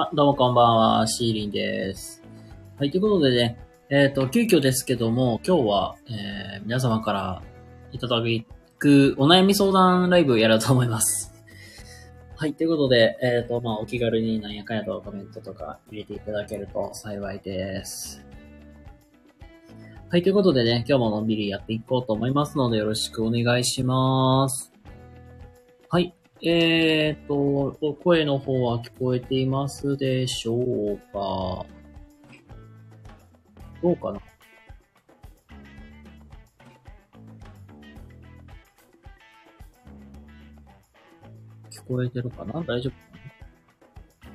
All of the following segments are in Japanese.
あ、どうもこんばんは、シーリンです。はい、ということでね、えっ、と、急遽ですけども、今日は、えー、皆様からいただくお悩み相談ライブをやろうと思います。はい、ということで、えっ、と、まあ、お気軽になんやかんやとコメントとか入れていただけると幸いです。はい、ということでね、今日ものんびりやっていこうと思いますので、よろしくお願いします。はい、えーと、声の方は聞こえていますでしょうか？どうかな？聞こえてるかな？大丈夫かな？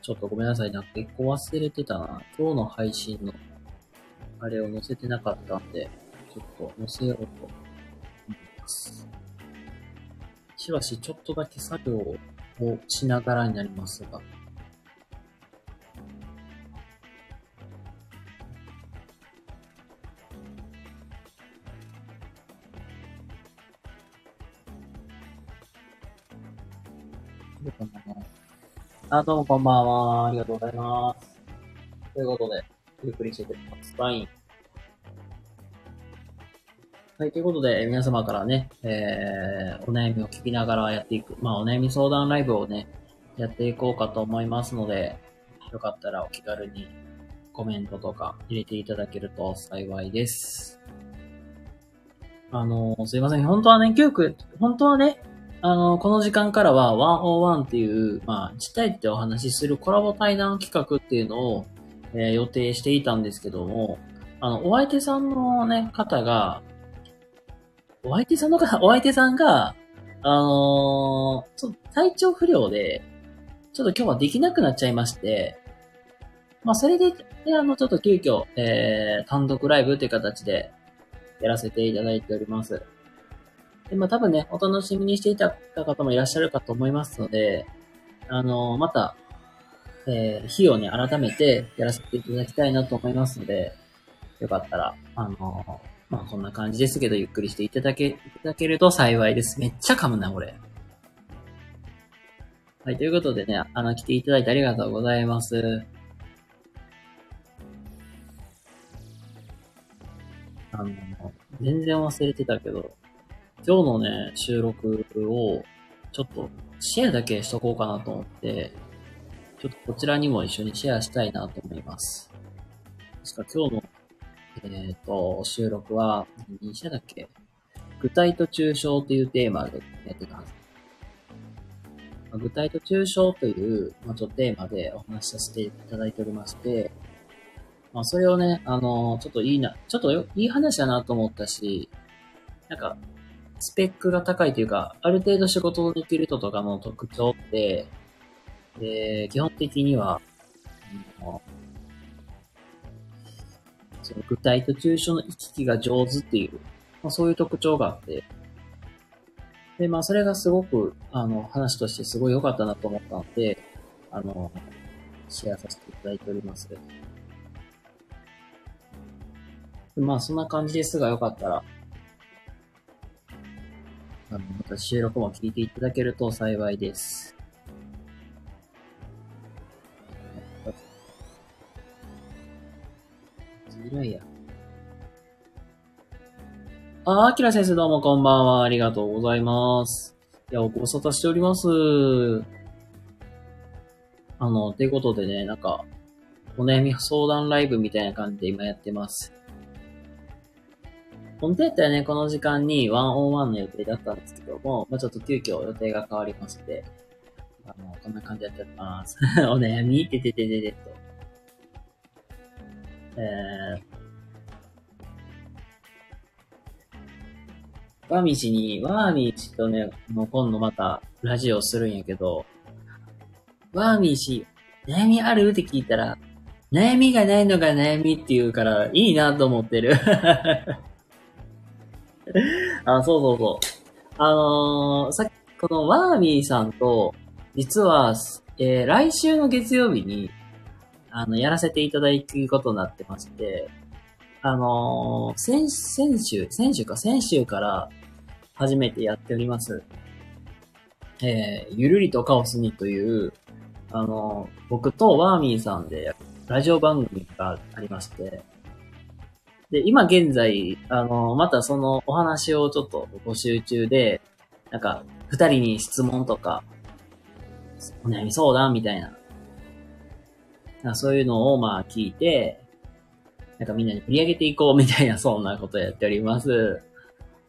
ちょっとごめんなさい。なんか一個忘れてたな。今日の配信の、あれを載せてなかったんで、ちょっと載せようと思います。しばしちょっとだけ作業をしながらになりますが。あ、どうもこんばんは。ありがとうございます。ということで、ゆっくりしててます。ワイン。はい、ということで、皆様からね、えー、お悩みを聞きながらやっていく、まあ、お悩み相談ライブをね、やっていこうかと思いますので、よかったらお気軽にコメントとか入れていただけると幸いです。あの、すいません。本当はね、教育、本当はね、あの、この時間からは101っていう、まあ、実体ってお話しするコラボ対談企画っていうのを、えー予定していたんですけども、あの、お相手さんのね、方が、お相手さんの方、お相手さんが、あのーちょっと体調不良で、ちょっと今日はできなくなっちゃいまして、まあ、それで、であの、ちょっと急遽、えー、単独ライブっていう形でやらせていただいております。で、まあ、多分ね、お楽しみにしていた方もいらっしゃるかと思いますので、あのーまた、えー、日をね、改めてやらせていただきたいなと思いますので、よかったら、あのーまあこんな感じですけど、ゆっくりしていただけ、いただけると幸いです。めっちゃ噛むな、これ。はい、ということでね、あの、来ていただいてありがとうございます。あの、全然忘れてたけど、今日のね、収録を、ちょっと、シェアだけしとこうかなと思って、ちょっとこちらにも一緒にシェアしたいなと思います。確か今日のえっ、と、収録は、何社だっけ？具体と抽象というテーマでやってたはず。まあ具体と抽象という、まあ、ちょっとテーマでお話しさせていただいておりまして、まあ、それをね、あのちょっといいな、ちょっといい話だなと思ったし、なんか、スペックが高いというか、ある程度仕事をできる人とかの特徴って、で、基本的には、あのその具体と抽象の行き来が上手っていう、まあ、そういう特徴があって、で、まあ、それがすごく、あの、話としてすごい良かったなと思ったので、あの、シェアさせていただいております。まあ、そんな感じですが、よかったら、あの、また収録も聞いていただけると幸いです。ずらいや。あー、アキラ先生どうもこんばんは。ありがとうございます。いや、ご無沙汰しております。あの、ということでね、なんか、お悩み相談ライブみたいな感じで今やってます。本当やったらね、この時間にワンオンワンの予定だったんですけども、まあ、ちょっと急遽予定が変わりまして、あの、こんな感じでやっております。お悩み？てててててと。えー、ワーミー氏に、ワーミー氏とね、もう今度またラジオするんやけど、ワーミー氏、悩みある？って聞いたら、悩みがないのが悩みって言うから、いいなと思ってる。あ、そうそうそう。あのー、さっき、このワーミーさんと、実は、えー来週の月曜日に、あの、やらせていただくことになってまして、あのー先、先週、先週か、先週から初めてやっております。えーゆるりとカオスにという、あの、僕とワーミーさんでラジオ番組がありまして、で、今現在、あの、またそのお話をちょっと募集中で、なんか、二人に質問とか、お悩み相談みたいな、なそういうのをまあ聞いて、なんかみんなに振り上げていこうみたいな、そんなことやっております。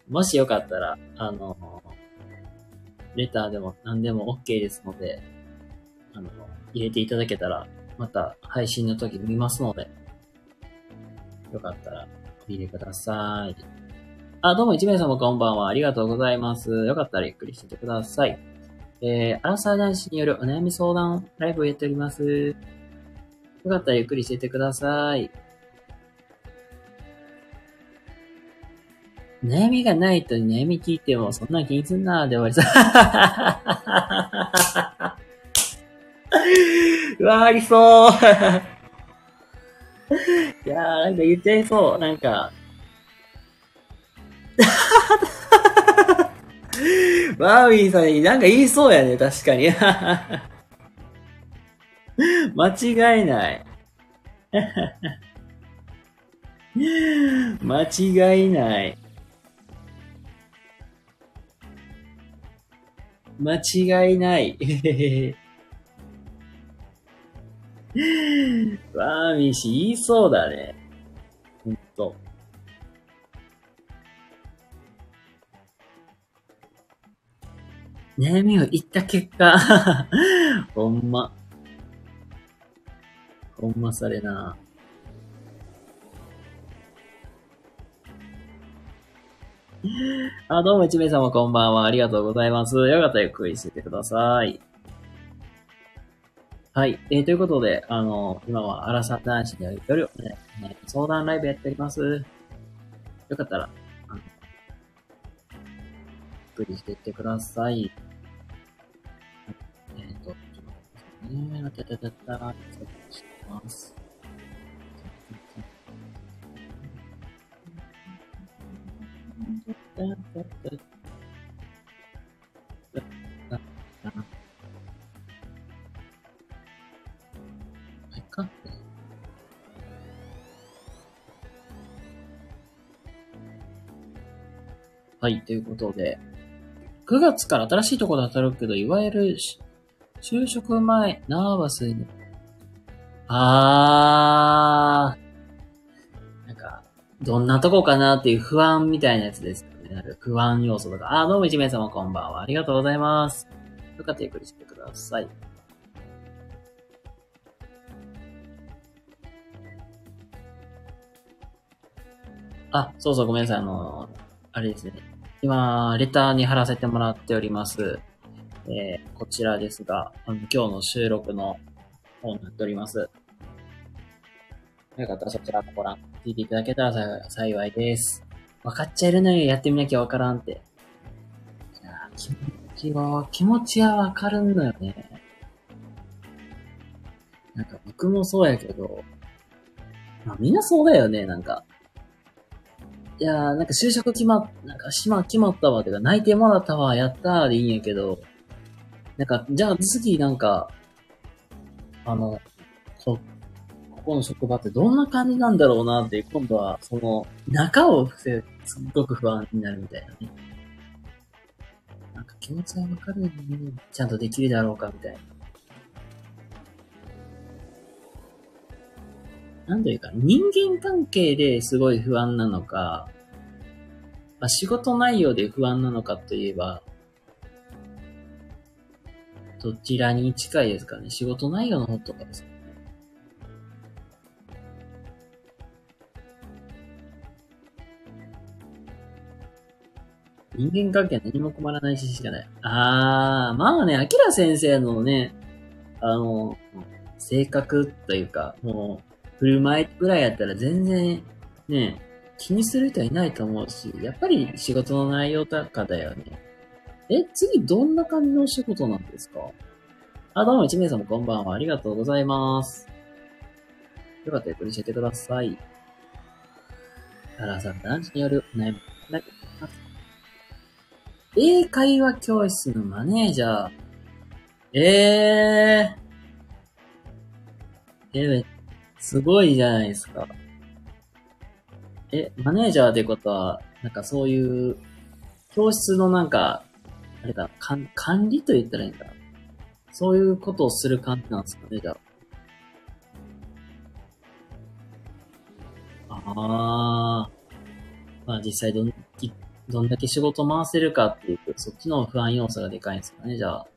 もしよかったら、あの、レターでも何でも OK ですので、あの、入れていただけたら、また配信の時見ますので、よかったら、入れてください。あ、どうも一名様こんばんは。ありがとうございます。よかったらゆっくりしててください。えー、アラサー男子によるお悩み相談ライブをやっております。よかったらゆっくりしててください。悩みがないと悩み聞いてもそんな気にすんなーで終わりさ。うわー、ありそう。いやー、なんか言っちゃいそう。なんか。バービーさんになんか言いそうやね、確かに。間違いない。間違いない。間違いない。ワーミー氏言いそうだね。ほんと。悩みを言った結果、ほんま。ほんまされな。あ、どうも一名様こんばんは。ありがとうございます。よかったらゆっくりしててください。はい。えー、ということで、あの、今はアラサ男子による、ね、ね相談ライブやっております。よかったら、あの、ゆっくりしていってください。えっ、ー、と、ちょっと待ってね。あたたたた、ます。はい、ということで、9月から新しいところで働くけど、いわゆる、就職前、ナーバスに、あー、なんか、どんなとこかなっていう不安みたいなやつですよね。なんか不安要素とか。あー、どうも一名様こんばんは。ありがとうございます。よかったらゆっくりしてください。あ、そうそう、ごめんなさい。あの、あれですね。今、レターに貼らせてもらっております。えー、こちらですが、あの今日の収録の方になっております。よかったらそちらもご覧、聞いていただけたら幸いです。分かっちゃいるのよ、やってみなきゃわからんって。いや気持ちは、気持ちはわかるんだよね。なんか僕もそうやけど、まあみんなそうだよね、なんか。いやー、なんか就職決まっ、なんか島決まったわ、てか内定もらったわ、やったーでいいんやけど、なんか、じゃあ次なんか、あの、こ、ここの職場ってどんな感じなんだろうなって、今度は、その、中を伏せ、すっごく不安になるみたいなね。なんか気持ちはわかるのに、ちゃんとできるだろうかみたいな。なんというか、人間関係ですごい不安なのか、まあ、仕事内容で不安なのかといえば、どちらに近いですかね？仕事内容の方とかですかね？人間関係は何も困らないししかない。あー、まあね、アキラ先生のね、あの、性格というか、もう、振る舞いぐらいやったら全然、ね、気にする人はいないと思うし、やっぱり仕事の内容とかだよね。え、次どんな感じのお仕事なんですか？あ、どうも一名様こんばんは。ありがとうございます。よかったらゆっくり教えてください。タラさん、男子によるお悩み。英会話教室のマネージャー。ええ、すごいじゃないですか。え、マネージャーってことは、なんかそういう、教室のなんか、あれか、管管理と言ったらいいんだ。そういうことをする感じなんですかね、じゃあ。ああ。まあ実際どん、どんだけ仕事回せるかっていう、そっちの不安要素がでかいんですかね、じゃあ。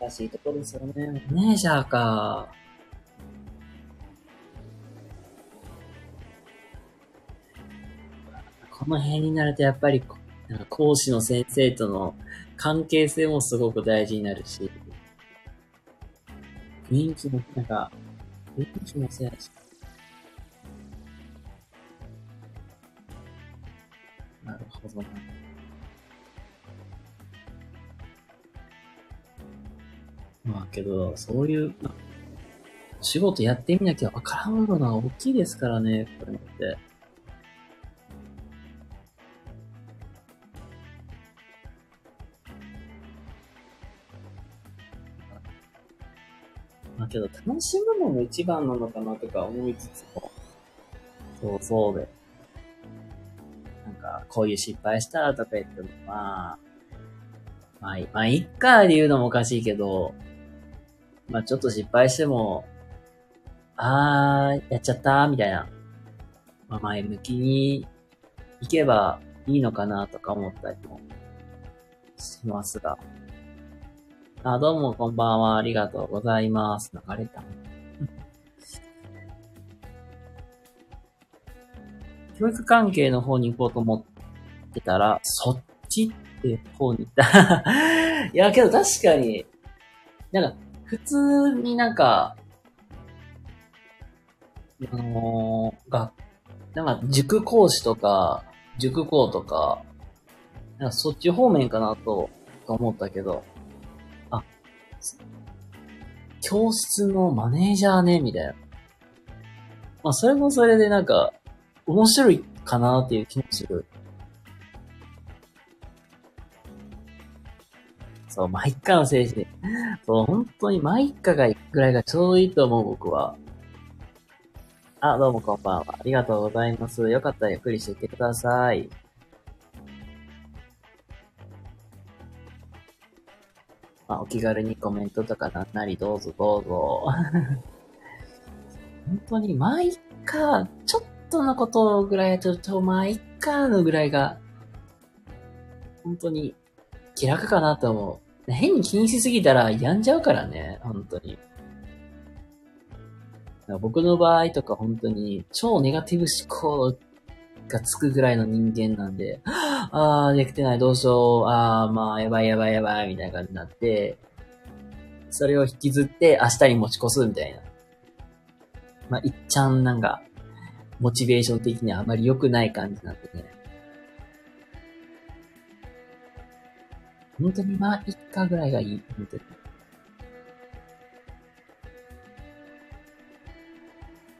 難しいところですよね。マネージャーか。この辺になるとやっぱり、講師の先生との関係性もすごく大事になるし、雰囲気も、なんか、雰囲気もそうやし。なるほどな。まあけど、そういう、仕事やってみなきゃわからんのは大きいですからね、これって。まあけど、楽しむのも一番なのかなとか思いつつも、そうそうで。なんか、こういう失敗したらとか言っても、まあ、まあ、まあ、いっかで言うのもおかしいけど、まあちょっと失敗しても、あー、やっちゃったみたいな。まあ前向きに行けばいいのかなとか思ったりもしますが。あ、どうもこんばんは。ありがとうございます。流れた。教育関係の方に行こうと思ってたら、そっちって方に行った。いや、けど確かに、なんか、普通になんか、あのー、が、なんか塾講師とか、塾講とか、なんかそっち方面かなと、と思ったけど、教室のマネージャーね、みたいな。まあ、それもそれでなんか、面白いかなっていう気もする。そう、マイッカの精神。そう、本当にマイッカが行くぐらいがちょうどいいと思う、僕は。あ、どうもこんばんは。ありがとうございます。よかったらゆっくりしていってください。まあ、お気軽にコメントとかなんなりどうぞどうぞ。本当に、まあ、いっか、ちょっとのことぐらい、ちょっと、まあ、いっかのぐらいが、本当に気楽かなと思う。変に気にしすぎたら病んじゃうからね、本当に。僕の場合とか本当に超ネガティブ思考がつくぐらいの人間なんで、あー、できてない、どうしよう、あー、まあ、やばいやばいやばい、みたいな感じになって、それを引きずって明日に持ち越すみたいな。まあ、いっちゃんなんか、モチベーション的にはあまり良くない感じになってね。本当にまあ、一家ぐらいがいい。本当に。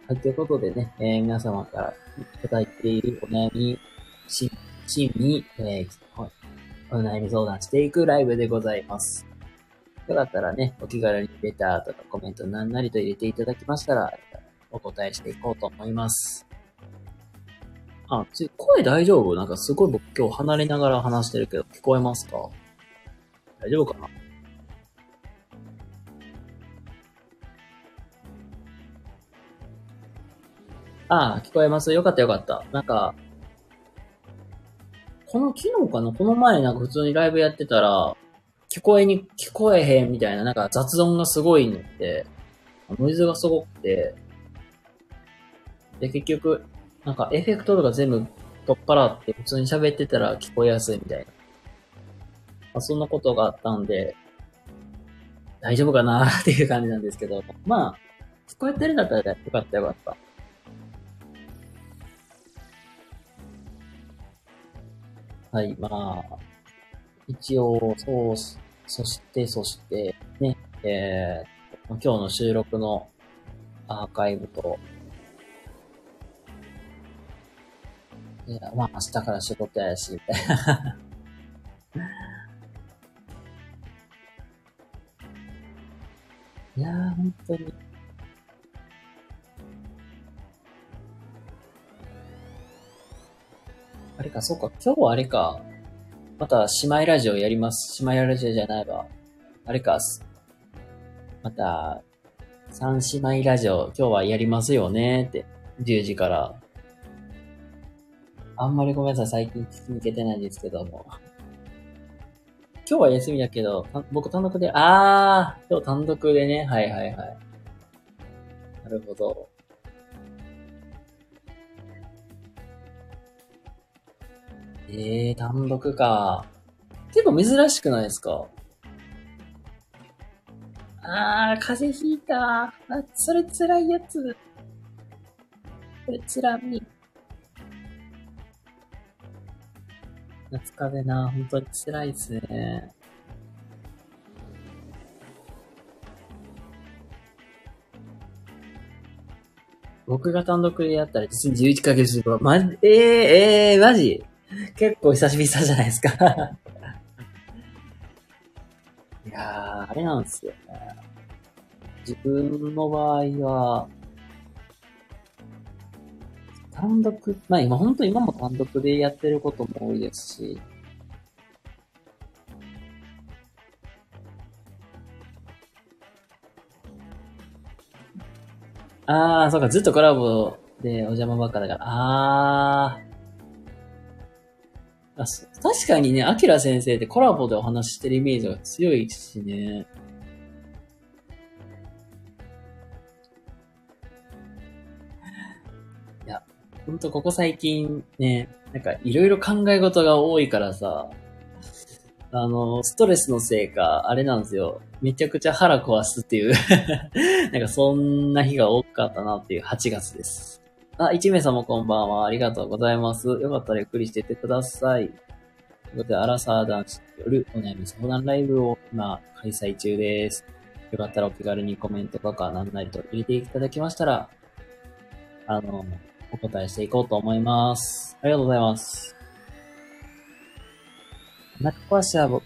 はい、ということでね、えー、皆様からいただいているお悩み、し、チームに、えー、お悩み相談していくライブでございます。よかったらね、お気軽にレターとかコメント何なりと入れていただきましたら、お答えしていこうと思います。あ、つ声大丈夫？なんかすごい僕今日離れながら話してるけど、聞こえますか？大丈夫かな？ああ、聞こえます。よかったよかった。なんか、この昨日かな？この前なんか普通にライブやってたら、聞こえに、聞こえへんみたいな、なんか雑音がすごいのって、ノイズがすごくて、で、結局、なんかエフェクトとか全部取っ払って普通に喋ってたら聞こえやすいみたいな。まあ、そんなことがあったんで、大丈夫かなっていう感じなんですけど、まあ、聞こえてるんだったらよかったよかった。はい、まあ、一応、そう、そして、そして、ね、えー、今日の収録のアーカイブと、いや、まあ明日から仕事やし、みたいな いやー本当に。あれか、そうか、今日はあれか。また、姉妹ラジオやります。姉妹ラジオじゃないわ。あれか、また、三姉妹ラジオ、今日はやりますよねって。10時から。あんまりごめんなさい、最近聞きに行けてないんですけども。今日は休みだけど、僕単独で、あー、今日単独でね、はいはいはい。なるほど。えー、単独か。結構珍しくないですか？あー、風邪ひいた。あ、それ辛いやつ。それ辛み。夏風邪な、本当に辛いですね。僕が単独でやったら実に11ヶ月後、ま、えー、えー、マジ？結構久しぶりじゃないですか。いやー、あれなんですよね。自分の場合は、単独、まあ今本当今も単独でやってることも多いですし、あー、そうか、ずっとコラボでお邪魔ばっかだから、あ。あ確かにね、アキラ先生ってコラボでお話ししてるイメージが強いしね。いや、ほんとここ最近ね、なんかいろいろ考え事が多いからさ、あの、ストレスのせいか、あれなんですよ。めちゃくちゃ腹壊すっていう なんかそんな日が多かったなっていう8月です。あ、1名様こんばんは。ありがとうございます。よかったらゆっくりしてってください。ということで、アラサー男子によるお悩み相談ライブを今開催中です。よかったらお気軽にコメントとか何なりと入れていただきましたら、あの、お答えしていこうと思います。ありがとうございます。お腹壊しは僕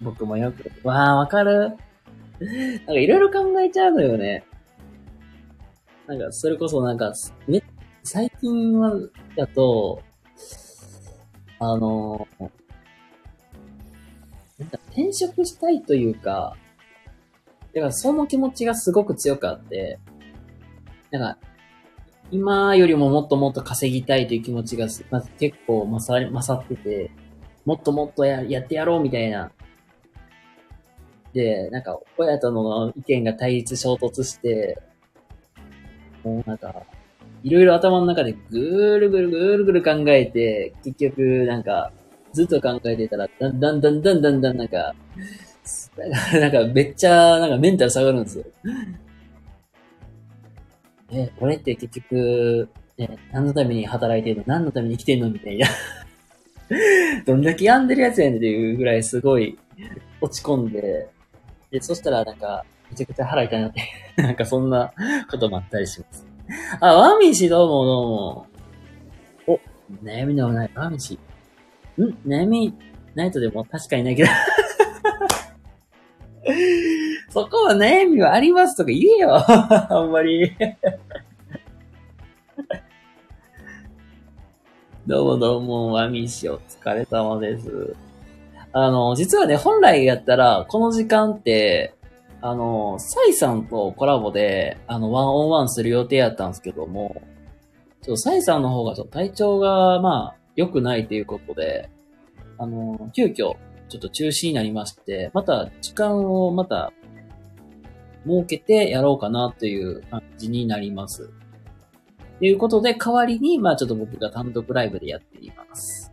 僕もよく、わあ、わかる？なんかいろいろ考えちゃうのよね。なんか、それこそなんか、め、最近は、だと、あの、なんか転職したいというか、だからその気持ちがすごく強くあって、なんか、今よりももっともっと稼ぎたいという気持ちが、ま結構勝り、勝ってて、もっともっとややってやろうみたいな。で、なんか、親との意見が対立衝突して、もうなんか、いろいろ頭の中でぐーるぐるぐるぐる考えて、結局、なんか、ずっと考えてたら、だんだんだんだんだんだんなんか、なんかめっちゃ、なんかメンタル下がるんですよ。え、俺って結局、ね、何のために働いてんの？何のために生きてんの？みたいな。どんだけ病んでるやつやねんっていうぐらいすごい落ち込んで、で、そしたらなんか、めちゃくちゃ腹痛いなって、なんかそんなこともあったりします。あ、ワミシどうもどうも。お、悩みでもない、ワミシ。ん？悩みないとでも確かにないけど。そこは悩みはありますとか言えよ。あんまり。どうもどうも、ワミシお疲れ様です。あの、実はね、本来やったら、この時間って、あの、サイさんとコラボで、あの、ワンオンワンする予定やったんですけども、ちょっとサイさんの方がちょっと体調が、まあ、良くないということで、あの、急遽、ちょっと中止になりまして、また、時間をまた、設けてやろうかなという感じになります。ということで、代わりに、まあちょっと僕が単独ライブでやっています。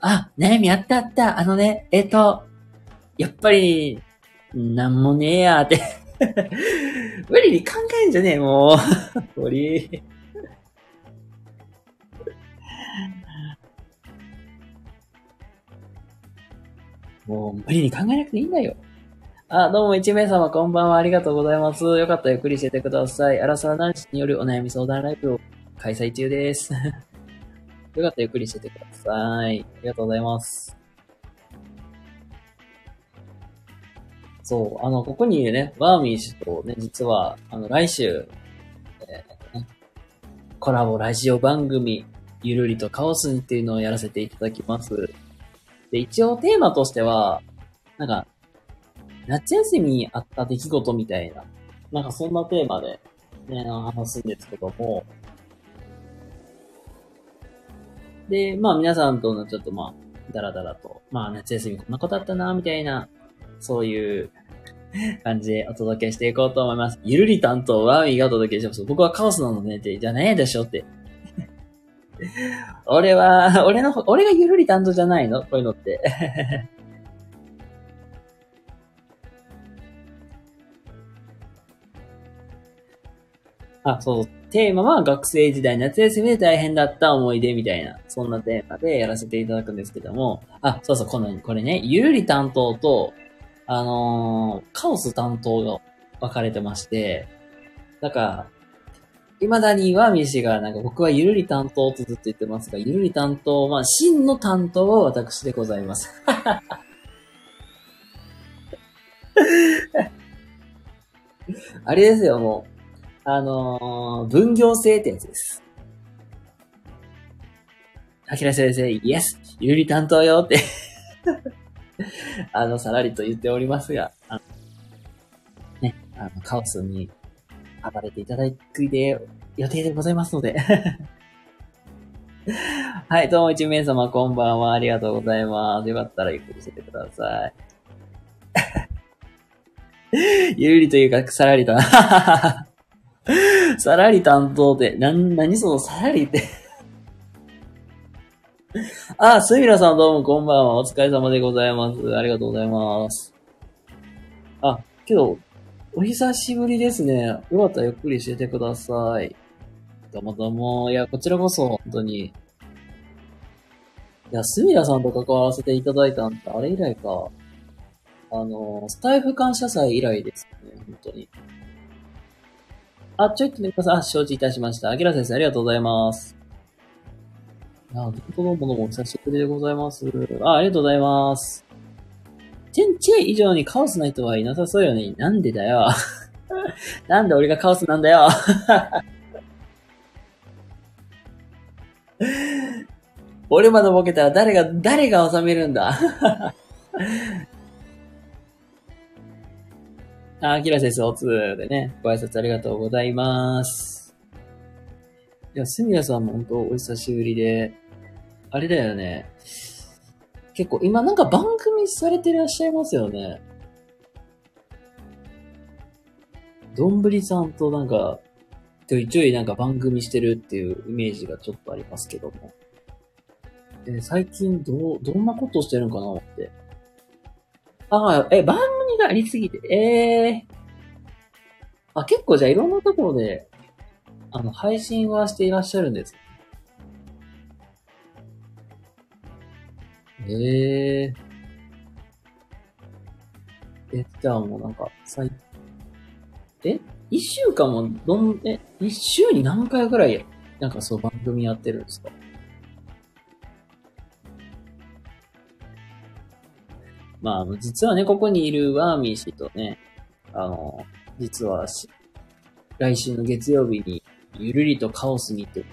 あ、悩みあったあった。あのね、えっ、と、やっぱり、なんもねえやーって。無理に考えんじゃねえ、もう。鳥。もう無理に考えなくていいんだよ。あ、どうも一名様こんばんは。ありがとうございます。よかったらゆっくりしててください。アラサー男子によるお悩み相談ライブを開催中です。よかったらゆっくりしててください。ありがとうございます。そう、あの、ここにいるね、ワーミー氏とね、実は、あの、来週、えーね、コラボラジオ番組、ゆるりとカオスにっていうのをやらせていただきます。で、一応テーマとしては、なんか、夏休みにあった出来事みたいな、なんかそんなテーマで、ね、話すんですけども、で、まあ皆さんとのちょっとまあ、だらだらと、まあ夏休みこんなことあったな、みたいな、そういう 感じでお届けしていこうと思います。ゆるり担当はミがお届けします。僕はカオスなのねって、じゃねえでしょって。俺は、俺の、俺がゆるり担当じゃないの？こういうのって あ、そう。テーマは学生時代夏休みで大変だった思い出みたいな、そんなテーマでやらせていただくんですけども、あ、そうそう、この、これね、ゆるり担当と、あのー、カオス担当が分かれてまして、だから、未だにワーミー氏が、なんか僕はゆるり担当とずっと言ってますが、ゆるり担当、まあ、真の担当は私でございます。あれですよ、もう。あのー、分業制ってやつです。あきら先生、イエスゆるり担当よって あの、さらりと言っておりますが、あのね、あの、カオスに暴れていただくで、予定でございますので はい、どうも一名様こんばんは。ありがとうございます。よかったらゆっくりしててください。ゆりというか、さらりと。さらり担当で、な、なにそのさらりってあ、すみらさんどうもこんばんは。お疲れ様でございます。ありがとうございます。あ、けど、お久しぶりですね。よかったらゆっくりしててください。どうもどうも。いや、こちらこそ、本当に。いや、すみらさんと関わらせていただいたんって、あれ以来か。あの、スタイフ感謝祭以来ですね、本当に。あ、ちょいとね、ください。あ、承知いたしました。あきら先生、ありがとうございます。あ、どこのものもお久しぶりでございます。あ、ありがとうございます。チェンチェ以上にカオスな人はいなさそうよね。なんでだよ。なんで俺がカオスなんだよ。俺までボケたら誰が、誰が収めるんだ あ、キラ先生、おつでね、ご挨拶ありがとうございます。いや、すみやさんも本当お久しぶりで、あれだよね。結構、今なんか番組されてらっしゃいますよね。どんぶりさんとなんか、ちょいちょいなんか番組してるっていうイメージがちょっとありますけども。え最近どう、どんなことをしてるのかなって。ああ、え、番組がありすぎて、ええー、あ、結構じゃあいろんなところで、あの、配信はしていらっしゃるんです。ええー。え、じゃあもうなんか、最、え？一週間もどん、え、一週に何回ぐらい、なんかそう番組やってるんですか？まあ、実はね、ここにいるワーミー氏とね、あの、実はし来週の月曜日に、ゆるりとカオスにっていう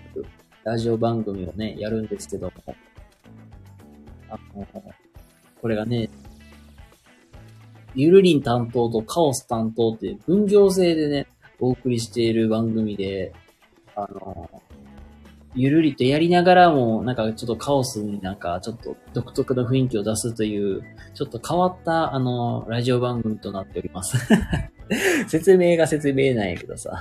ラジオ番組をね、やるんですけども、あの、これがね、ゆるりん担当とカオス担当って分業制でね、お送りしている番組で、あの、ゆるりとやりながらも、なんかちょっとカオスになんかちょっと独特の雰囲気を出すという、ちょっと変わった、あの、ラジオ番組となっております。説明が説明ないけどさ。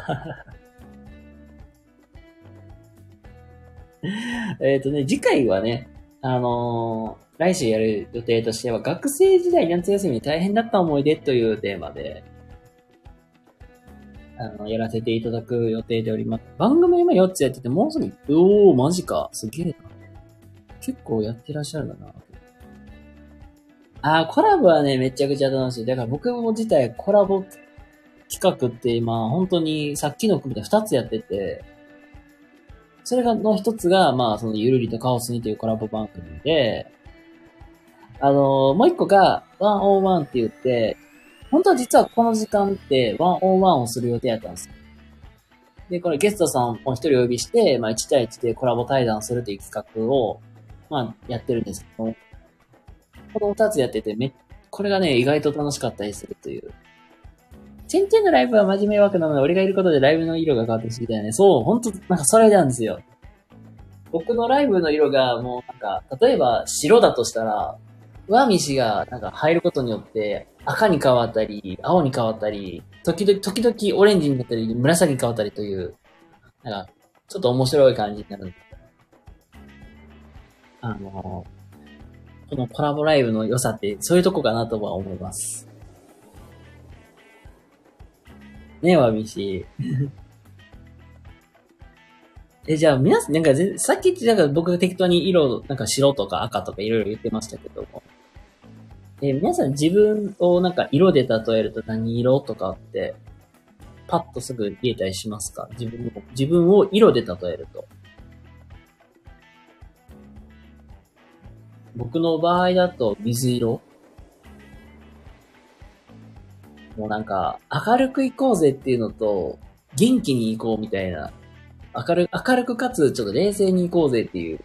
えっとね、次回はね、あのー、来週やる予定としては、学生時代夏休み大変だった思い出というテーマで、あの、やらせていただく予定でおります。番組今4つやってて、もうすぐ、おー、マジか。すげえな。結構やってらっしゃるんだな。あー、コラボはね、めちゃくちゃ楽しい。だから僕も自体コラボ企画って今、本当にさっきの組で2つやってて、それがの一つが、まあ、そのゆるりとカオスにというコラボ番組で、あのー、もう一個が、101って言って、本当は実はこの時間ってワンオンワンをする予定やったんですよ。で、これゲストさんを一人お呼びして、まあ1対1でコラボ対談するという企画を、まあやってるんですけど、この二つやっててめ、これがね、意外と楽しかったりするという。チェンチェンのライブは真面目枠なので、俺がいることでライブの色が変わって知りたいね。そう、ほんと、なんかそれなんですよ。僕のライブの色がもうなんか、例えば白だとしたら、上道がなんか入ることによって赤に変わったり、青に変わったり、時々、時々オレンジになったり、紫に変わったりという、なんか、ちょっと面白い感じになる。あの、このコラボライブの良さってそういうとこかなとは思います。ねえ、わびし。え、じゃあ皆さん、なんかぜさっきってなんか僕が適当に色、なんか白とか赤とかいろいろ言ってましたけども。え、皆さん自分をなんか色で例えると何色とかって、パッとすぐ言えたりしますか？自分を、自分を色で例えると。僕の場合だと水色もうなんか、明るく行こうぜっていうのと、元気に行こうみたいな明る、明るくかつ、ちょっと冷静に行こうぜっていう、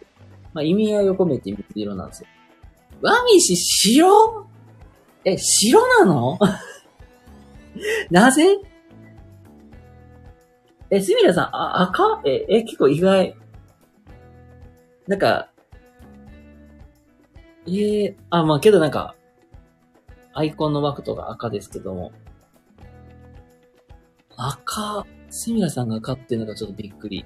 まあ、意味合いを込めて水色なんですよ。ワミシ白え、白なの？なぜ？え、すみれさん、あ、赤？え、え、結構意外。なんか、えー、あ、まあけどなんか、アイコンの枠とか赤ですけども。赤、セミラさんが勝ってるのがちょっとびっくり。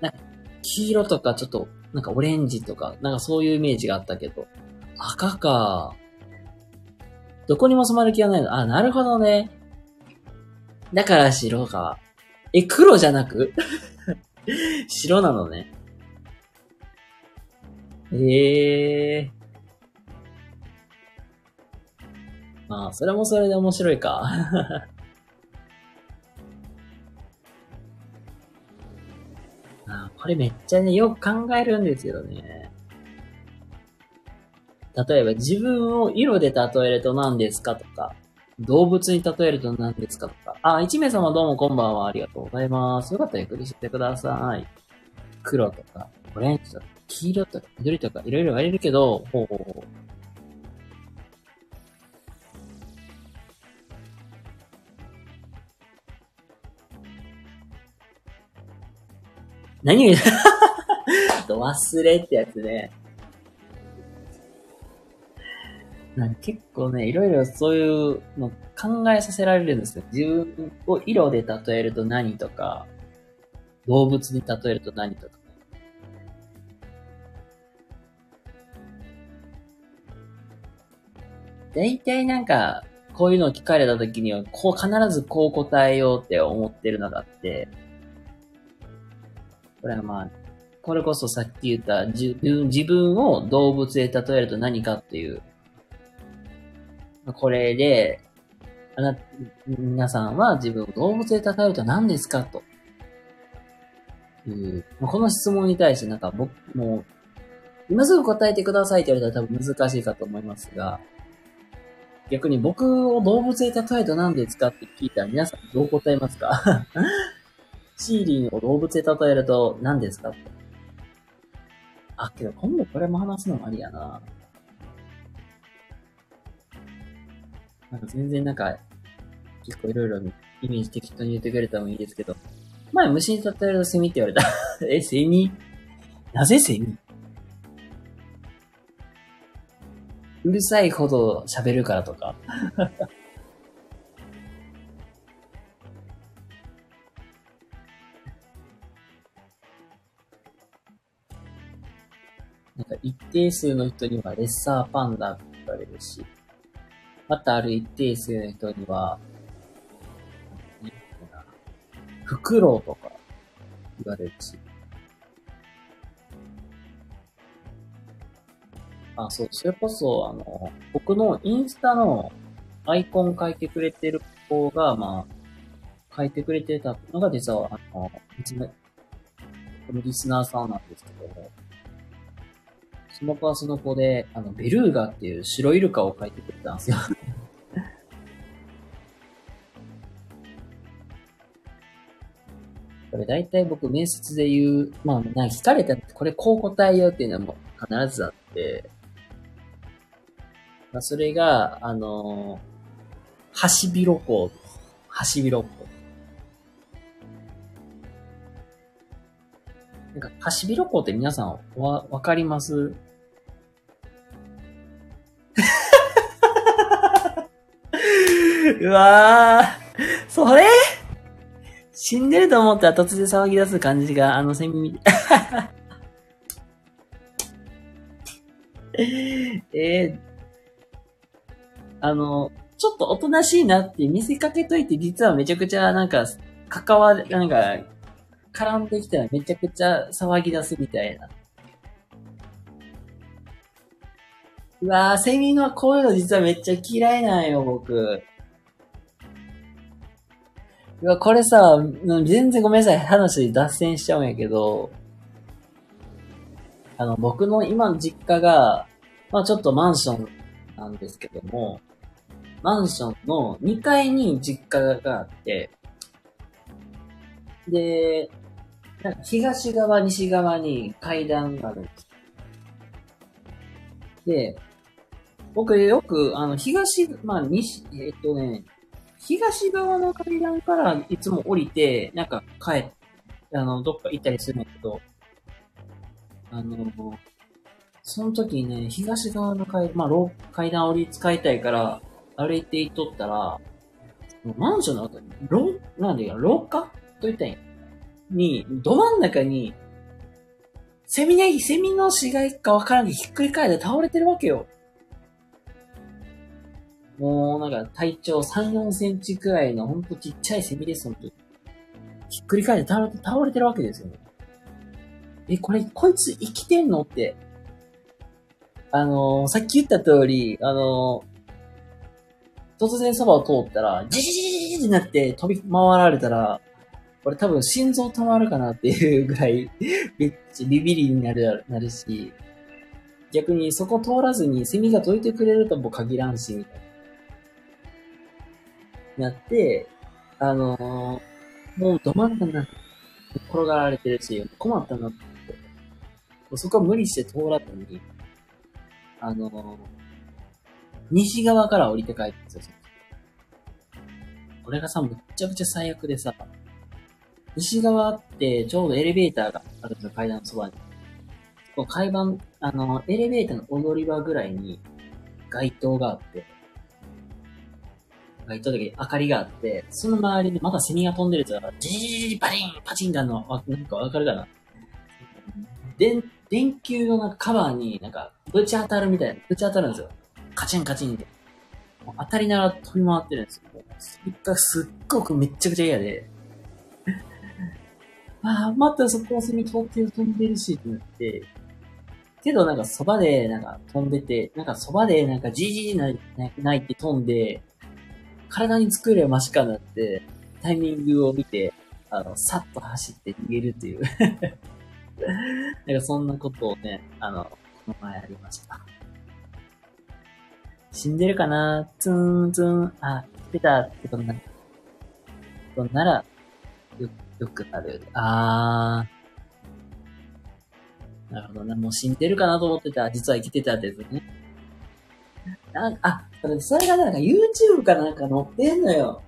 なんか、黄色とかちょっと、なんかオレンジとか、なんかそういうイメージがあったけど、赤か。どこにも染まる気がないの。あ、なるほどね。だから白か。え、黒じゃなく？白なのね。ええー。まあ、それもそれで面白いか。これめっちゃね、よく考えるんですよね。例えば自分を色で例えると何ですかとか、動物に例えると何ですかとか。あ、一名様どうもこんばんは。ありがとうございます。よかったらゆっくりしてください。黒とか、オレンジとか、黄色とか、緑とか、いろいろ言われるけど、ほうほうほう。何を言うと忘れってやつね。なん結構ね、いろいろそういうの考えさせられるんですよ。自分を色で例えると何とか、動物に例えると何とか。大体なんか、こういうのを聞かれた時には、こう必ずこう答えようって思ってるのがあって、これはまあ、これこそさっき言った自分自分を動物で例えると何かっていう。これで、あな、皆さんは自分を動物で例えると何ですかと。いう。この質問に対してなんか僕も、今すぐ答えてくださいって言われたら多分難しいかと思いますが、逆に僕を動物で例えると何ですかって聞いたら皆さんどう答えますか？シーリンを動物で例えると何ですか？あ、けど今度これも話すのもありやな。なんか全然なんか、結構いろいろイメージ適当に言ってくれたもいいですけど、前虫に例えるとセミって言われた。え、セミ？なぜセミ？うるさいほど喋るからとか。なんか一定数の人にはレッサーパンダって言われるし、またある一定数の人には、フクロウとか言われるし。あ、そう、それこそ、あの、僕のインスタのアイコン書いてくれてる子が、まあ、書いてくれてたのが実は、あの、別の、このリスナーさんなんですけども、その子はその子で、あの、ベルーガっていう白イルカを描いてくれたんですよ。これ大体僕面接で言う、まあ、なんか聞かれたらこれこう答えようっていうのはもう必ずあって、まあ、それが、あのー、ハシビロコウ。ハシビロコウ。なんか、ハシビロコって皆さんわ、わかります？うわー、それ？死んでると思ったら突然騒ぎ出す感じが、あのセミみ、えー、あの、ちょっとおとなしいなって見せかけといて、実はめちゃくちゃなんか、関わ、なんか、絡んできたらめちゃくちゃ騒ぎ出すみたいな。うわー、セミのこういうの実はめっちゃ嫌いなんよ、僕。うわ、これさ、全然ごめんなさい。話脱線しちゃうんやけど、あの、僕の今の実家が、まあちょっとマンションなんですけども、マンションの2階に実家があって、で、東側、西側に階段があるんです。で、僕よく、あの、東、まあ西、えっとね、東側の階段からいつも降りて、なんか帰っ、あの、どっか行ったりするんだけど、あの、その時ね、東側の階、まあ、階段降り使いたいから、歩いて行っとったら、マンションの後に、廊、なんでや、廊下と言ったんや。に、ど真ん中に、セミね、セミの死骸かわからんけど、ひっくり返って倒れてるわけよ。もう、なんか、体長3、4センチくらいの、ほんとちっちゃいセミです、ほんと。ひっくり返って倒れて、倒れてるわけですよね。え、これ、こいつ生きてんのって。あのー、さっき言った通り、あのー、突然そばを通ったら、ジジジジジってなって飛び回られたら、俺多分心臓止まるかなっていうぐらい、めっちゃビビりになる、なるし、逆にそこ通らずにセミがどいてくれるとも限らんし、みたいな。なって、あのー、もうど真ん中になって転がられてるし、困ったなって。そこは無理して通らずに、あのー、西側から降りて帰ってんですよ。これがさ、むっちゃくちゃ最悪でさ、西側ってちょうどエレベーターがあるんですよ、階段のそばに。この階段、あの、エレベーターの踊り場ぐらいに街灯があって、街灯だけ明かりがあって、その周りにまたセミが飛んでるやつが、ジジジパリンパチンってあるの、なんかわかるかな？電、電球のなんかカバーになんかぶち当たるみたいな、ぶち当たるんですよ。カチンカチンって。当たりながら飛び回ってるんですよ。それがすっごくめっちゃくちゃ嫌で。ああ、またそこはセミ通って飛んでるしってなって。けどなんかそばでなんか飛んでて、なんかそばでなんかじじじ泣いって飛んで、体に作ればマシかなって、タイミングを見て、あの、さっと走って逃げるっていう。なんかそんなことをね、あの、この前ありました。死んでるかなツーンツーン、あ、来てたってことになる。となら、よ、くなる。あー。なるほどね。もう死んでるかなと思ってた。実は生きてたってやつね。なんあ、それそれがなんか YouTube かなんか載ってんのよ。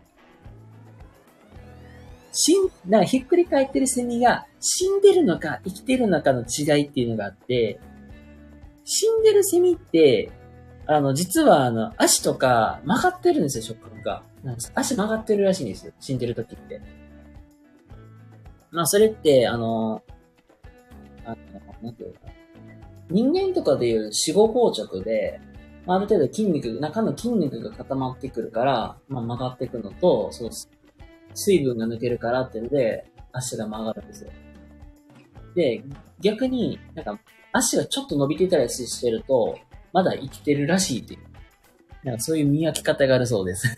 死ん、なんかひっくり返ってるセミが死んでるのか生きてるのかの違いっていうのがあって、死んでるセミって、あの、実はあの、足とか曲がってるんですよ、触覚が。なんか足曲がってるらしいんですよ、死んでる時って。まあ、それって、あの、あの、なんていうか。人間とかでいう死後硬直で、まあある程度筋肉、中の筋肉が固まってくるから、まあ、曲がっていくのと、そう、水分が抜けるからっていうので、足が曲がるんですよ。で、逆に、なんか、足がちょっと伸びてたりしてると、まだ生きてるらしいっていう。なんかそういう見分け方があるそうです。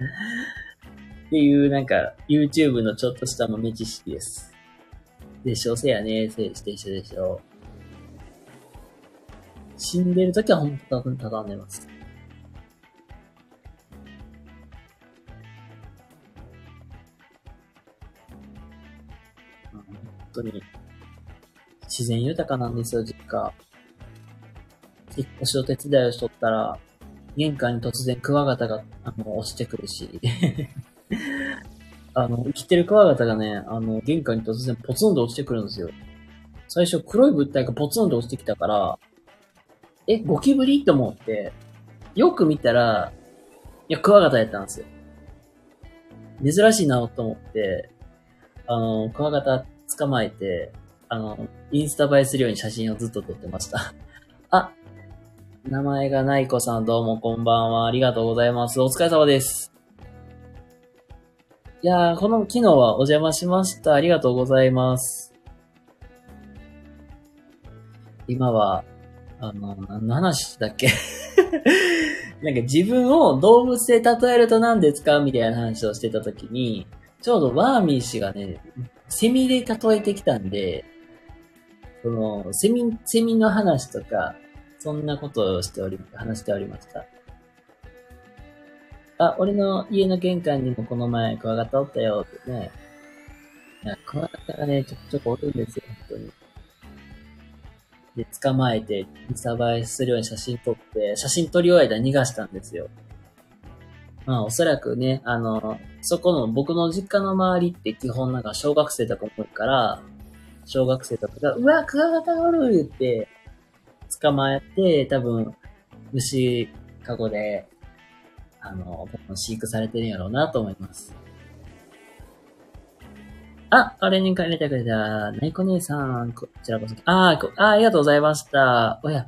っていう、なんか、YouTube のちょっとした豆知識です。でしょ、せやね、せしてしょでしょ？死んでるときはほんと畳んでます。本当に。自然豊かなんですよ、実家。引っ越しを手伝いをしとったら、玄関に突然クワガタが、あの、落ちてくるし。あの、生きてるクワガタがね、あの、玄関に突然ポツンと落ちてくるんですよ。最初黒い物体がポツンと落ちてきたから、え、ゴキブリ？と思って、よく見たら、いや、クワガタやったんですよ。珍しいなと思って、あの、クワガタ捕まえて、あの、インスタ映えするように写真をずっと撮ってました。あ、名前がない子さんどうもこんばんは。ありがとうございます。お疲れ様です。いやー、この昨日はお邪魔しました。ありがとうございます。今は、あの、何の話だっけ？なんか自分を動物で例えると何ですか？みたいな話をしてた時に、ちょうどワーミー氏がね、セミで例えてきたんで、その、セミ、セミの話とか、そんなことをしており、話しておりました。あ、俺の家の玄関にもこの前クワガタおったよってね。いや、クワガタがね、ちょこちょこおるんですよ、本当に。で、捕まえて、インスタ映えするように写真撮って、写真撮り終えたら逃がしたんですよ。まあ、おそらくね、あの、そこの僕の実家の周りって基本なんか小学生とかもいるから、小学生とかが、うわ、クワガタおるって、捕まえて、多分、虫かごで、あの、飼育されてるんやろうなと思います。あ、あれに帰れてくれた、なイこ姉さん、こちらこそ。あーあ、ありがとうございました。おや、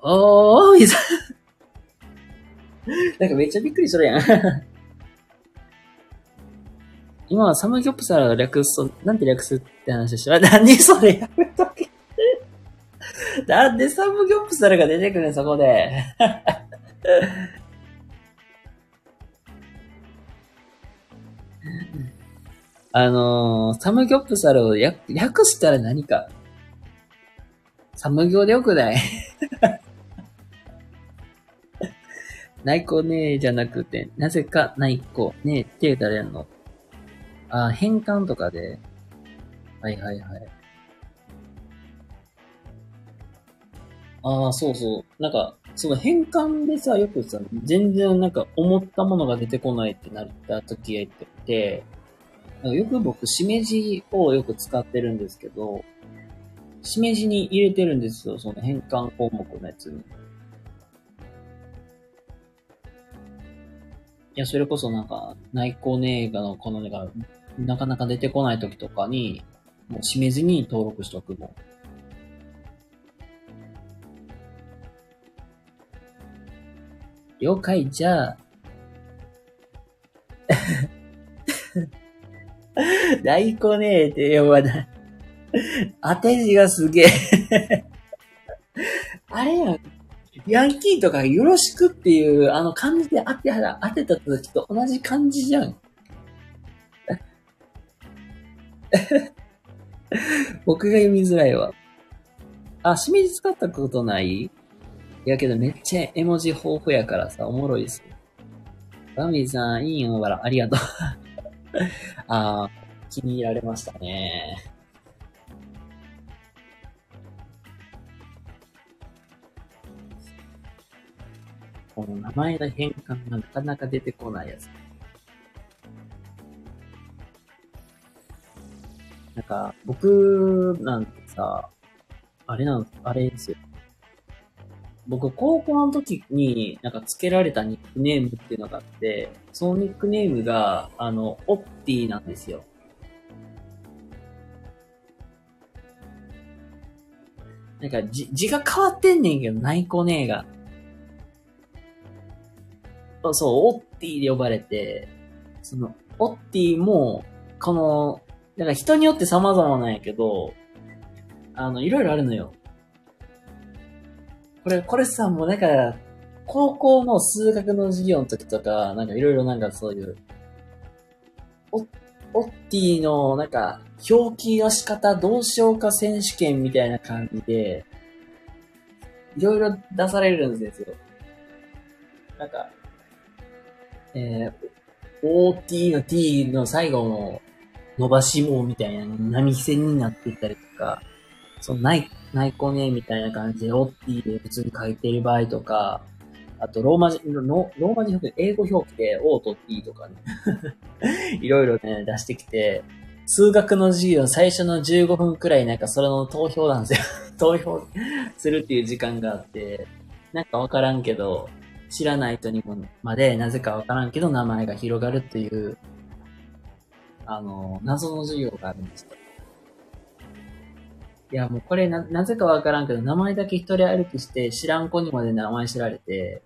おー、みさん。なんかめっちゃびっくりするやん。今はサムギョプサルが略す、なんて略すって話しよ。何それやめとけ。なんでサムギョプサルが出てくるんそこで。あのー、サムギョプサルを略したら何か。サムギョでよくない？内向ねえじゃなくて、なぜか内向ねえって言うたらやんの。あ、変換とかで。はいはいはい。ああ、そうそう。なんか、その変換でさ、よくさ、全然なんか思ったものが出てこないってなった時がって、よく僕、しめじをよく使ってるんですけど、しめじに入れてるんですよ、その変換項目のやつに。いや、それこそなんか、内向ネーガのこのねが、なかなか出てこない時とかに、もうしめじに登録しとくもん了解、じゃあ。大根ねえって呼ばない。当て字がすげえ あれやん。ヤンキーとかよろしくっていう、あの漢字で当て、当てた時と同じ漢字じゃん。僕が読みづらいわ。あ、しめじ使ったことない？いやけどめっちゃ絵文字豊富やからさ、おもろいっすよ。バミーさん、いいよ、わら、ありがとう。あー、気に入られましたね。この名前の変換がなかなか出てこないやつ。なんか、僕なんてさ、あれなん、あれですよ。僕、高校の時になんか付けられたニックネームっていうのがあって、そのニックネームが、あの、オッティなんですよ。なんか字、字が変わってんねんけど、内コネーが。そう、オッティで呼ばれて、その、オッティも、この、だか人によって様々なんやけど、あの、いろいろあるのよ。これ、これさ、もうなんか、高校の数学の授業の時とか、なんかいろいろなんかそういう、お、オッティのなんか、表記の仕方どうしようか選手権みたいな感じで、いろいろ出されるんですよ。なんか、えー、OT の T の最後の伸ばし棒みたいな波線になっていたりとか、そのない内、内コネみたいな感じで、オッティで普通に書いてる場合とか、あと、ローマ字、ローマ字表記、英語表記で、オーと T とかね、いろいろね、出してきて、数学の授業最初の15分くらいなんかそれの投票なんですよ。投票するっていう時間があって、なんかわからんけど、知らない人にもまで、なぜかわからんけど名前が広がるっていう、あの、謎の授業があるんですよ。いや、もうこれな、なぜかわからんけど、名前だけ一人歩きして知らん子にまで名前知られて、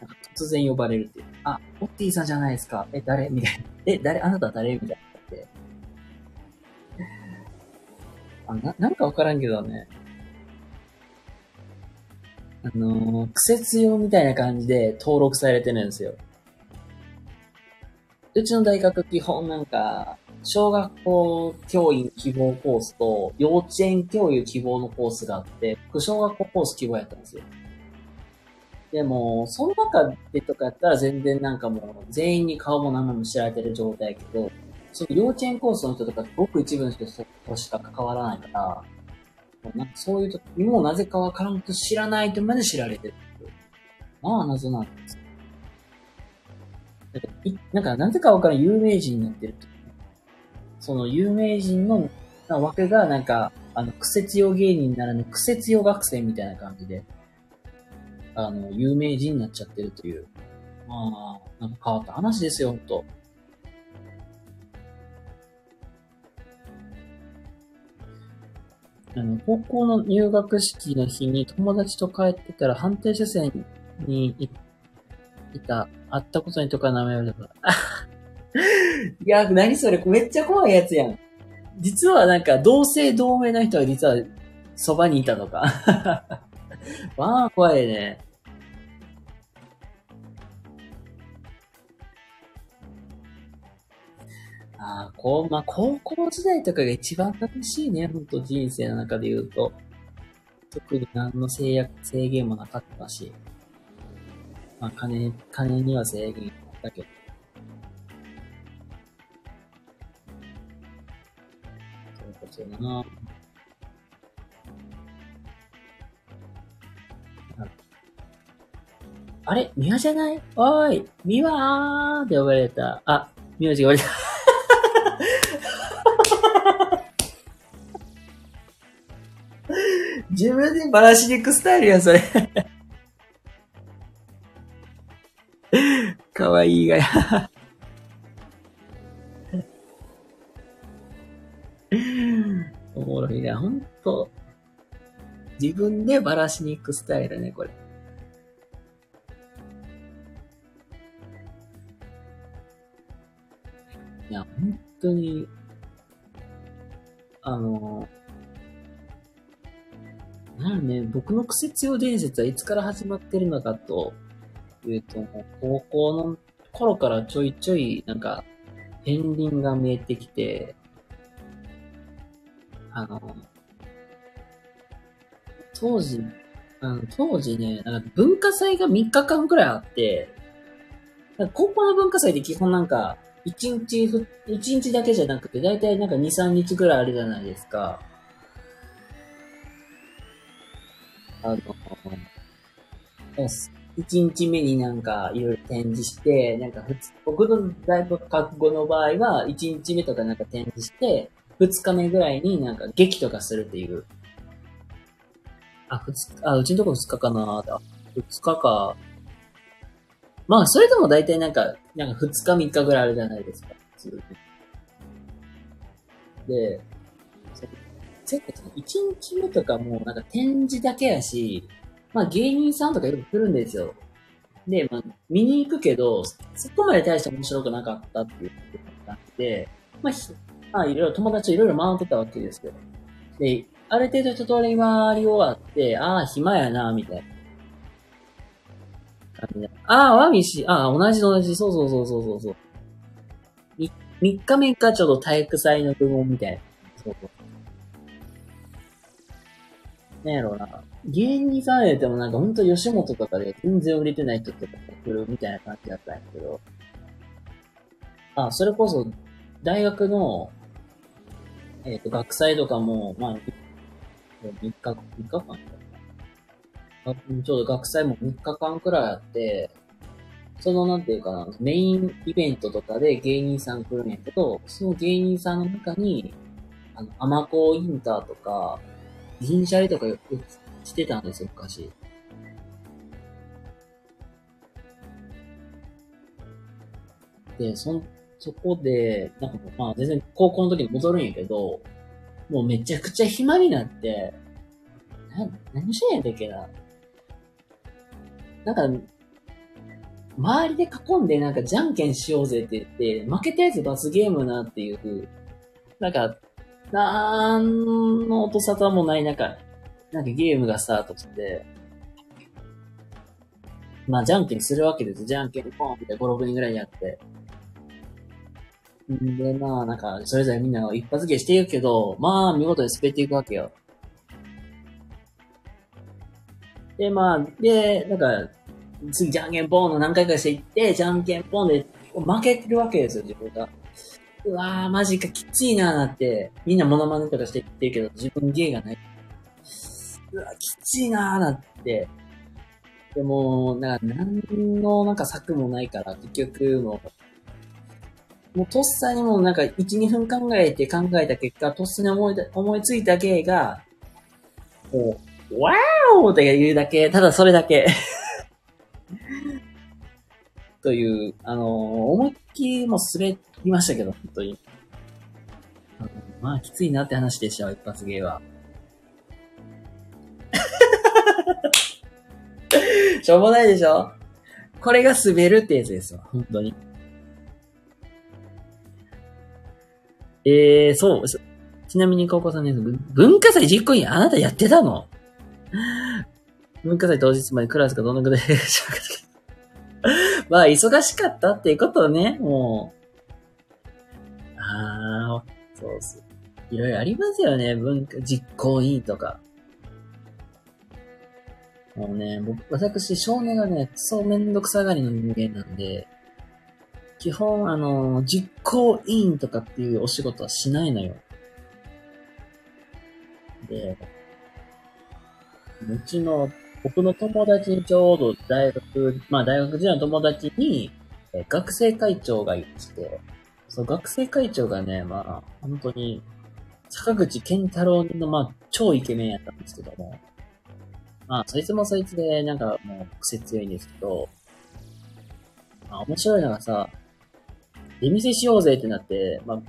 なんか突然呼ばれるっていう。あ、オッティさんじゃないですか。え、誰？みたいな。え、誰？あなた誰？みたいな。あ、な、なんかわからんけどね。あのー、苦節用みたいな感じで登録されてるんですよ。うちの大学基本なんか、小学校教員希望コースと幼稚園教諭希望のコースがあって、僕小学校コース希望やったんですよ。でも、その中でとかやったら全然なんかもう全員に顔も名前も知られてる状態やけど、その幼稚園コースの人とかごく一部の人としか関わらないから、なんかそういうと、もうなぜかわからんと知らないとまで知られてる。まあ謎なんですなんか、なんかなぜかわからん有名人になってるって。その有名人の枠がなんか、あの、苦節用芸人ならぬ苦節用学生みたいな感じで、あの、有名人になっちゃってるという。まあ、なんか変わった話ですよ、ほんと。あの、高校の入学式の日に友達と帰ってたら反対車線にいた、会ったことにとか名前を言われた。いや、何それ、めっちゃ怖いやつやん。実はなんか、同姓同名な人は実は、そばにいたのか。まあ、怖いね。ああ、こう、まあ、高校時代とかが一番楽しいね、ほんと人生の中で言うと。特に何の制約、制限もなかったし。まあ、金、金には制限あったけど。あれミワじゃない？おいミワーって呼ばれた。あ、名字が呼ばれた。自分でバラしに行くスタイルや、それ。かわいいがや。おもろいな、ほんと。自分でバラしに行くスタイルね、これ。いや、本当に、あの、なんね、僕の苦節用伝説はいつから始まってるのかというと、高校の頃からちょいちょい、なんか、片鱗が見えてきて、あの、当時、あの当時ね、なんか文化祭が3日間くらいあって、高校の文化祭って基本なんか、1日、1日だけじゃなくて、だいたいなんか2、3日くらいあるじゃないですか。あの、一日目になんかいろいろ展示して、なんか普通、僕の大学学語の場合は、一日目とかなんか展示して、二日目ぐらいになんか劇とかするっていう。あ、二日、あ、うちのとこ二日かな二日か。まあ、それでも大体なんか、なんか二日三日ぐらいあるじゃないですか。普通で、前回1日目とかもなんか展示だけやし、まあ芸人さんとかよく来るんですよ。で、まあ見に行くけど、そこまで大して面白くなかったっていうことがあって、まあ、まあいろいろ友達いろいろ回ってたわけですけど。で、ある程度一通り回り終わって、ああ、暇やな、みたいな。ああ、ワミシ、ああ、同じ同じ、そうそうそうそうそう。3日目かちょっと体育祭の部門みたいな。そうそう。なんやろうな。芸人さんやてもなんかほんと吉本とかで全然売れてない人とか来るみたいな感じだったんやけど。あ、それこそ、大学の、えっ、と、学祭とかも、まあ、3日、3日間ちょうど学祭も3日間くらいあって、その、なんていうかな、メインイベントとかで芸人さん来るんやけど、その芸人さんの中に、あの、アマコインターとか、銀シャリとかよくしてたんですよ、昔。で、そん、そこで、なんかもう、まあ全然高校の時に戻るんやけど、もうめちゃくちゃ暇になって、な、何してんやったっけな。なんか、周りで囲んでなんかじゃんけんしようぜって言って、負けたやつ罰ゲームなっていう、なんか、なんの音沙汰もない中、なんかゲームがスタートして、まあ、じゃんけんするわけです。じゃんけんポンって5、6人ぐらいやって。で、まあ、なんか、それぞれみんな一発芸していくけど、まあ、見事に滑っていくわけよ。で、まあ、で、なんか、次、じゃんけんポンの何回かしていって、じゃんけんポンで負けてるわけですよ、自分が。うわー、マジか、きついなーなって、みんなモノマネとかして言ってるけど、自分芸がない。うわ、きついなーなって。でも、なんか、なんの、なんか策もないから、結局、もう、もうとっさにもうなんか、1、2分考えて考えた結果、とっさに思い、思いついた芸が、もう、ワーオって言うだけ、ただそれだけ。という、あのー思いっきりも滑りましたけど、本当に。あまあ、きついなって話でしたわ、一発芸は。しょうもないでしょ？これが滑るってやつですわ、本当に。えー、そう。ちなみに高校3年生、文化祭実行委員あなたやってたの？文化祭当日までクラスがどのぐらいしかまあ、忙しかったっていうことね、もう。ああ、そうそう。いろいろありますよね、文化、実行委員とか。もうね、僕、私、少年がね、クソめんどくさがりの人間なんで、基本、あの、実行委員とかっていうお仕事はしないのよ。で、うちの、僕の友達にちょうど大学、まあ大学時代の友達に、え学生会長がいまして、その学生会長がね、まあ、本当に、坂口健太郎の、まあ、超イケメンやったんですけども、まあ、そいつもそいつで、なんかもう癖強いんですけど、まあ、面白いのがさ、出店しようぜってなって、まあ、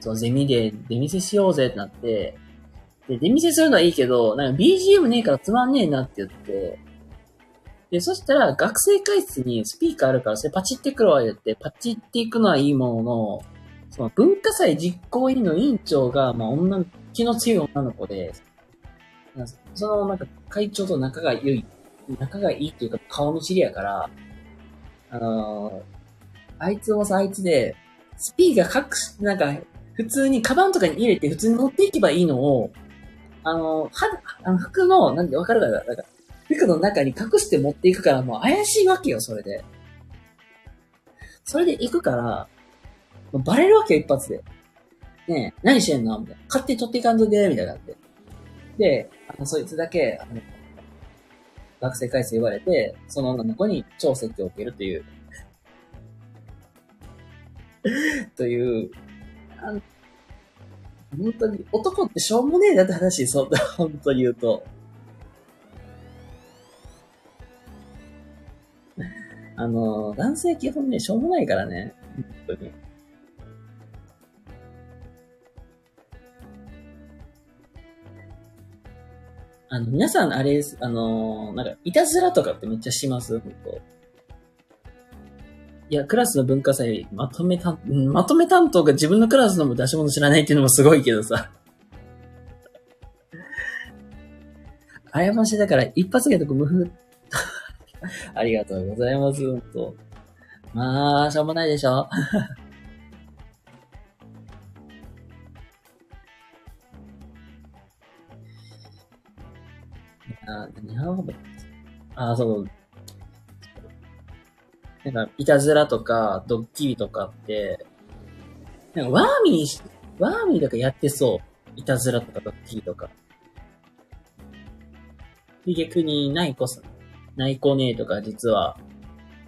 そのゼミで出店しようぜってなって、で、出店するのはいいけど、なんか BGM ねえからつまんねえなって言って、で、そしたら学生会室にスピーカーあるから、それパチってくるわ言って、パチっていくのはいいものの、その文化祭実行委員の委員長が、まあ女、気の強い女の子で、そのなんか会長と仲が良い、仲がいいっていうか顔見知りやから、あのーあいつもさ、あいつで、スピーカー隠し、なんか、普通にカバンとかに入れて普通に持っていけばいいのを、あの、は、あの服の、なんでわかるかな？なんか、服の中に隠して持っていくからもう怪しいわけよ、それで。それで行くから、バレるわけよ、一発で。ねえ、何してんの？みたいな。勝手に取っていかんとで、みたいなって。で、あの、そいつだけ、あの、学生会室言われて、その女の子に超説教を受けるという、という、あの本当に、男ってしょうもねえなって話、そんな、本当に言うと。あの、男性基本ね、しょうもないからね。本当に。あの、皆さん、あれです、あの、なんか、いたずらとかってめっちゃします？本当いや、クラスの文化祭、まとめ担、うんまとめ担当が自分のクラスの出し物知らないっていうのもすごいけどさ。あやましだから、一発芸とか無風。ありがとうございます、ほんと。まあ、しょうもないでしょ あ、何話そうあ、そう。なんか、いたずらとか、ドッキリとかって、なんかワーミー、ワーミーとかやってそう。いたずらとかドッキリとか。で逆に、ないこそ、ないこねえとか実は、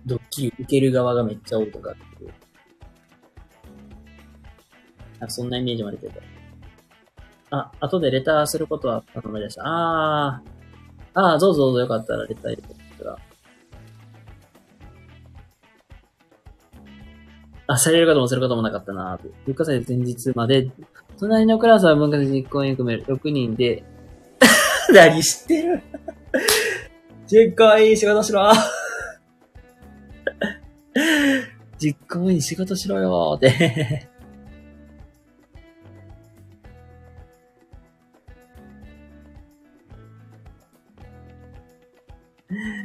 ドッキリ受ける側がめっちゃ多いとかっていう。なんかそんなイメージもあるけど。あ、後でレターすることは頼めでした。あー。あー、どうぞどうぞよかったらレター入れてあ、されることもすることもなかったなぁと。文化祭前日まで、隣のクラスは文化祭実行委員組め6人で、何してる？実行委員仕事しろ実行委員仕事しろよーって。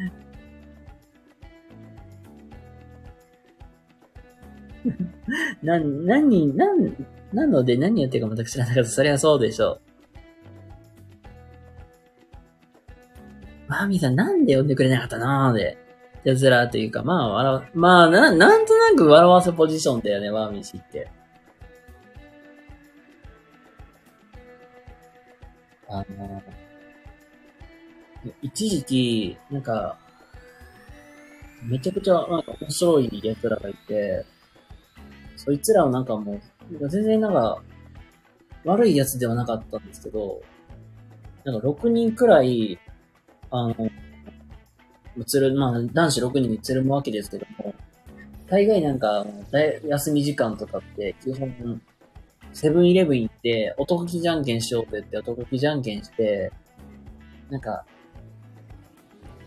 な、何、なん、なので何やってるか全く知らなかった。そりゃそうでしょう。マーミーさんなんで呼んでくれなかったのーで。やつらというか、まあ、笑、まあ、な、なんとなく笑わせポジションだよね、マーミー氏って。あの、一時期、なんか、めちゃくちゃ、なんか面白い奴らがいて、そいつらはなんかもう、全然なんか、悪いやつではなかったんですけど、なんか6人くらい、あの、つる、まあ、男子6人につるむわけですけども、大概なんか、休み時間とかって、基本、セブンイレブン行って、男気じゃんけんしようって言って、男気じゃんけんして、なんか、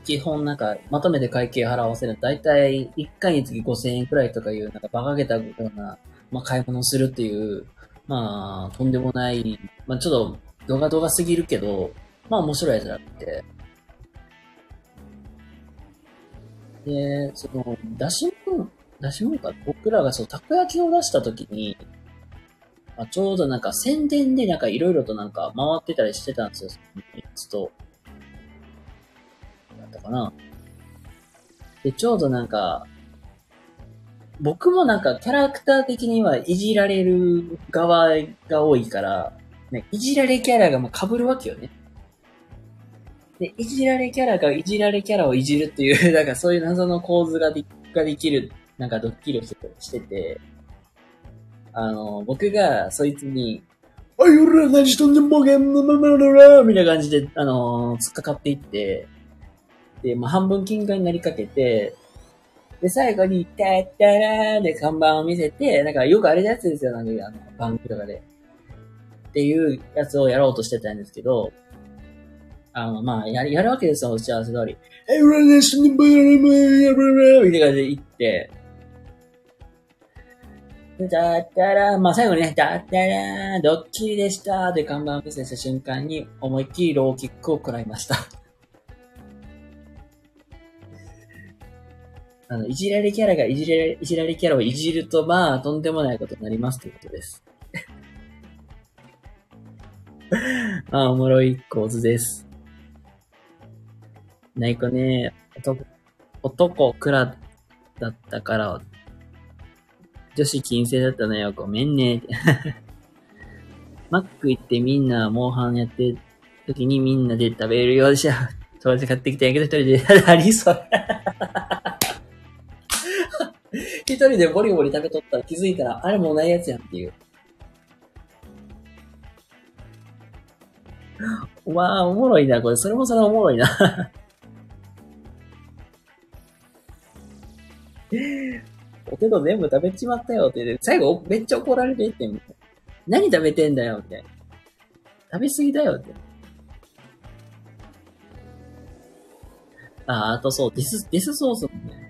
基本なんか、まとめて会計払わせると、だいたい1回につき5000円くらいとかいう、なんか馬鹿げたような、まあ、買い物をするっていう、まあ、とんでもない、まあ、ちょっと、動画動画すぎるけど、まあ、面白いやつだって。で、その、出し物、出し物か、僕らがそう、たこ焼きを出した時に、まあ、ちょうどなんか宣伝でなんかいろいろとなんか回ってたりしてたんですよ、その3つと。かな。で、ちょうどなんか、僕もなんかキャラクター的にはいじられる側が多いから、ね、いじられキャラがもう被るわけよね。で、いじられキャラがいじられキャラをいじるっていう、なんかそういう謎の構図がでができる、なんかドッキリをしてて、あの、僕がそいつに、おい、俺ら何しとんねん、ボケン、ままままみたいな感じで、あの、突っかかっていって、まあ、半分金貨になりかけて、で、最後に、タッタラーで看板を見せて、なんかよくあれのやつですよ、なんかあの、番組とかで。っていうやつをやろうとしてたんですけど、あの、まあ、やる、やるわけですよ、打ち合わせ通り。え、俺ね、死ぬ、ブルブルブルみたいな感じで言って、でだったら、まあ最後にね、だったら、ドッキリでしたで看板を見せた瞬間に、思いっきりローキックを食らいました。あの、いじられキャラがいじられ、いじられキャラをいじると、まあ、とんでもないことになりますということです。ま あ、おもろい構図です。ないこね、男、男、クラだったから、女子金星だったのよ、ごめんね。マック行ってみんな、モンハンやってる時にみんなで食べるようでしょ。友達買ってきたんやけど、一人で、何それ。一人でボリボリ食べとったら気づいたら、あれもうないやつやんっていう。まあ、おもろいな、これ。それもそれおもろいな。ポテト全部食べちまったよって言って、最後めっちゃ怒られてって、何食べてんだよ、みたいな。食べ過ぎだよって。あ、あとそう、ディス、ディスソースもね、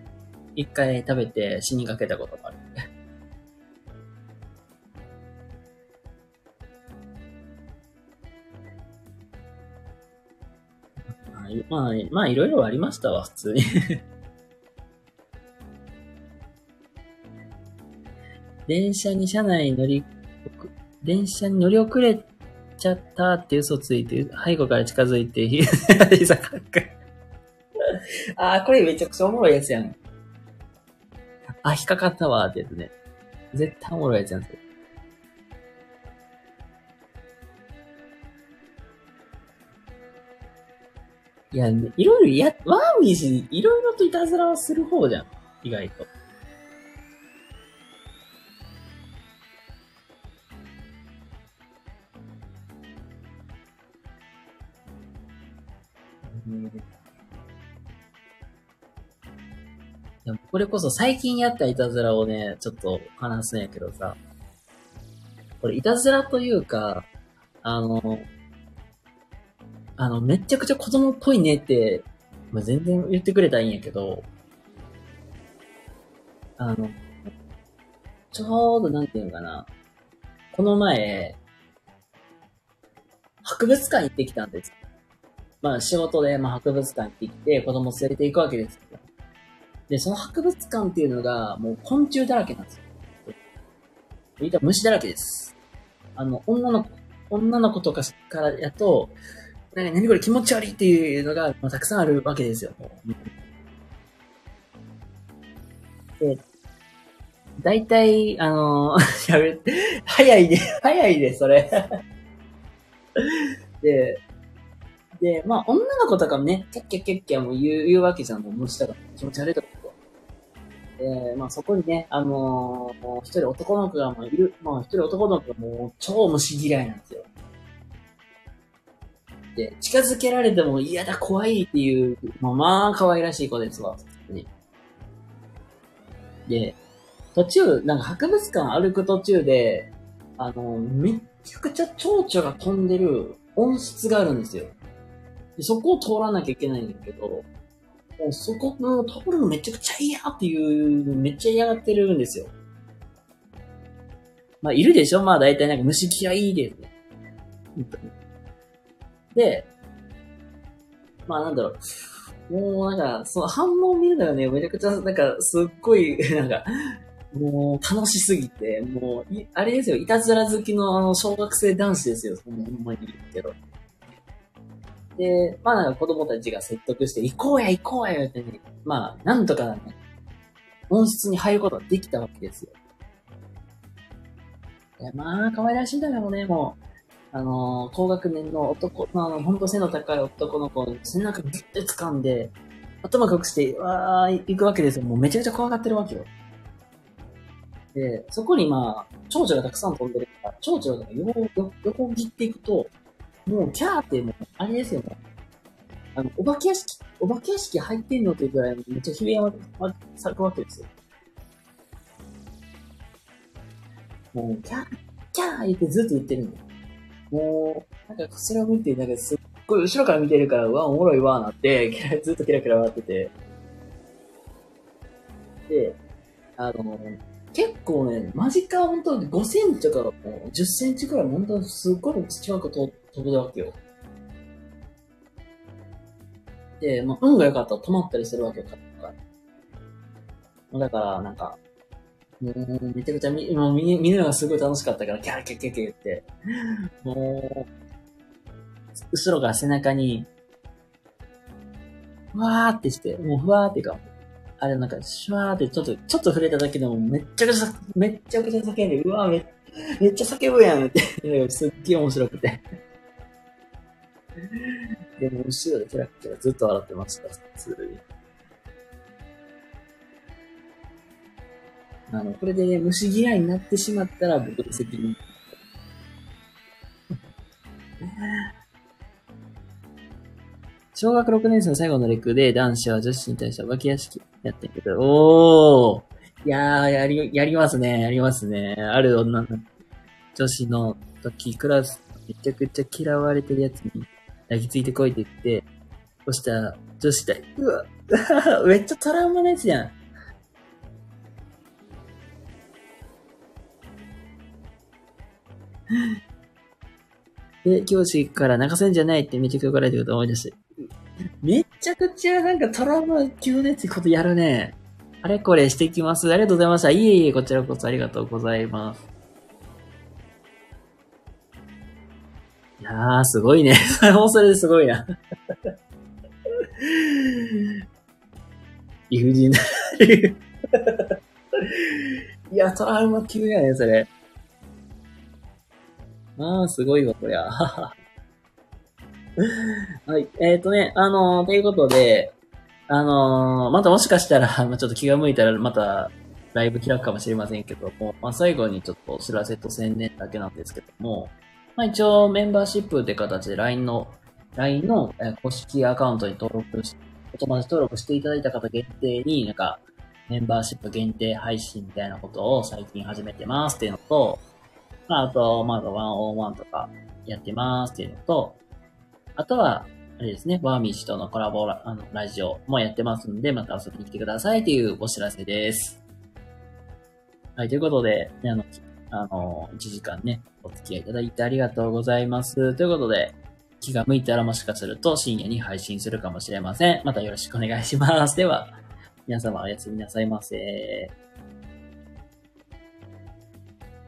一回食べて死にかけたことがある。まあまあ、まあ、いろいろありましたわ、普通に。電車に車内乗り、電車に乗り遅れちゃったって嘘ついて、背後から近づいて、膝かっかあー、これめちゃくちゃおもろいやつやん。あ、引っかかったわーってやつね。絶対おもろいやつやん、それ。いや、いろいろ、いや、ワーミーし、いろいろといたずらをする方じゃん。意外と。うんでもこれこそ最近やったいたずらをね、ちょっと話すんやけどさ。これいたずらというか、あの、あの、めちゃくちゃ子供っぽいねって、まあ、全然言ってくれたらいいんやけど、あの、ちょうどなんていうのかな。この前、博物館行ってきたんです。まあ仕事で、まあ博物館行ってきて、子供連れて行くわけですよ。で、その博物館っていうのが、もう昆虫だらけなんですよ。言った虫だらけです。あの、女の子、女の子とかからやと、なんか何これ気持ち悪いっていうのが、まあ、たくさんあるわけですよ。で、大体、あのー、やべ、早いね、早いね、それ。で、で、まあ、女の子とかもね、キャッキャッキャッキャも言う言うわけじゃん、もう虫とか気持ち悪いとか。で、まあ、そこにね、あのーもう一人男の子がもういる、まあ、一人男の子がもう超虫嫌いなんですよ。で、近づけられても嫌だ、怖いっていう、まあ、まあ、可愛らしい子ですわ。ね、で、途中、なんか博物館歩く途中で、あの、めっちゃくちゃ蝶々が飛んでる温室があるんですよ。でそこを通らなきゃいけないんだけど、もうそこもう通るのめちゃくちゃ嫌っていう、めっちゃ嫌がってるんですよ。まあ、いるでしょ？まあ、大体なんか虫嫌いでね。で、まあなんだろう。もうなんか、その反応を見るのがね、めちゃくちゃ、なんか、すっごい、なんか、もう楽しすぎて、もう、あれですよ、いたずら好きのあの、小学生男子ですよ、ほんまに言うけど。で、まあなんか子供たちが説得して、行こうや行こうやってね、まあ、なんとかね、温室に入ることができたわけですよ。いや、まあ、可愛らしいんだけどね、もう、あのー高学年の男、まあ、あの、ほんと背の高い男の子背中ギュッて掴んで、頭隠して、わー、行くわけですよ。もうめちゃくちゃ怖がってるわけよ。で、そこにまあ、蝶々がたくさん飛んでるから、蝶々が横横横切っていくと、もう、キャーってもう、あれですよね。あの、お化け屋敷、お化け屋敷入ってんのっていうぐらい、めっちゃ悲鳴が咲くわけですよ。もう、キャー、キャー言ってずっと言ってるんだよ。もう、なんかそれを見て、なんかすっごい後ろから見てるから、うわ、おもろいわ、なって、ずっとキラキラ笑ってて。で、あの、結構ね、間近は本当に5センチとか、もう10センチくらい、本当にすっごい近く飛飛ぶわけよ。で、まあ、運が良かったら止まったりするわけよ、だから、なんか、もう、めちゃくちゃ見、もう見見るのがすごい楽しかったから、キャーキャーキャーキャー言って、もう、後ろから背中に、わーってして、もうふわーってか、あれなんか、シュワーってちょっと、ちょっと触れただけでもめっちゃくちゃ、めっちゃくちゃ叫んで、うわーめ、めっちゃ叫ぶやんって、すっげえ面白くて。でも、後ろでキラキラずっと笑ってました、普通に。あの、これでね、虫嫌いになってしまったら僕の責任。小学6年生の最後のレクで男子は女子に対してお化け屋敷やってんけど、おーいやー、やり、やりますね、やりますね。ある女の女子の時、クラスめちゃくちゃ嫌われてるやつに抱きついてこいって言って、そしたら女子で、うわ、めっちゃトラウマのやつやん。で、教師から泣かせんじゃないってめちゃくちゃ怒られてること思い出して。めちゃくちゃなんかトラウマ級のやつことやるね。あれこれしてきます。ありがとうございました。いえいえ、こちらこそありがとうございます。いやー、すごいね。そ れもそれですごいな。理不尽な。いや、トラウマ級やね、それ。まあ、すごいわ、こりゃ。はい。えっ、ー、とね、あのー、ということで、あのー、またもしかしたら、ちょっと気が向いたら、また、ライブ開くかもしれませんけども、まあ、最後にちょっとお知らせと宣伝だけなんですけども、まあ、一応メンバーシップって形で LINE の、LINE の公式アカウントに登録し、お友達登録していただいた方限定になんか、メンバーシップ限定配信みたいなことを最近始めてますっていうのと、まあ、あと、まだ101とかやってますっていうのと、あとは、あれですね、ワーミー氏とのコラボラあのラジオもやってますんで、また遊びに来てくださいというお知らせです。はい、ということで、ね、あの、あの、1時間ね、お付き合いいただいてありがとうございます。ということで、気が向いたらもしかすると深夜に配信するかもしれません。またよろしくお願いします。では、皆様おやすみなさいませ。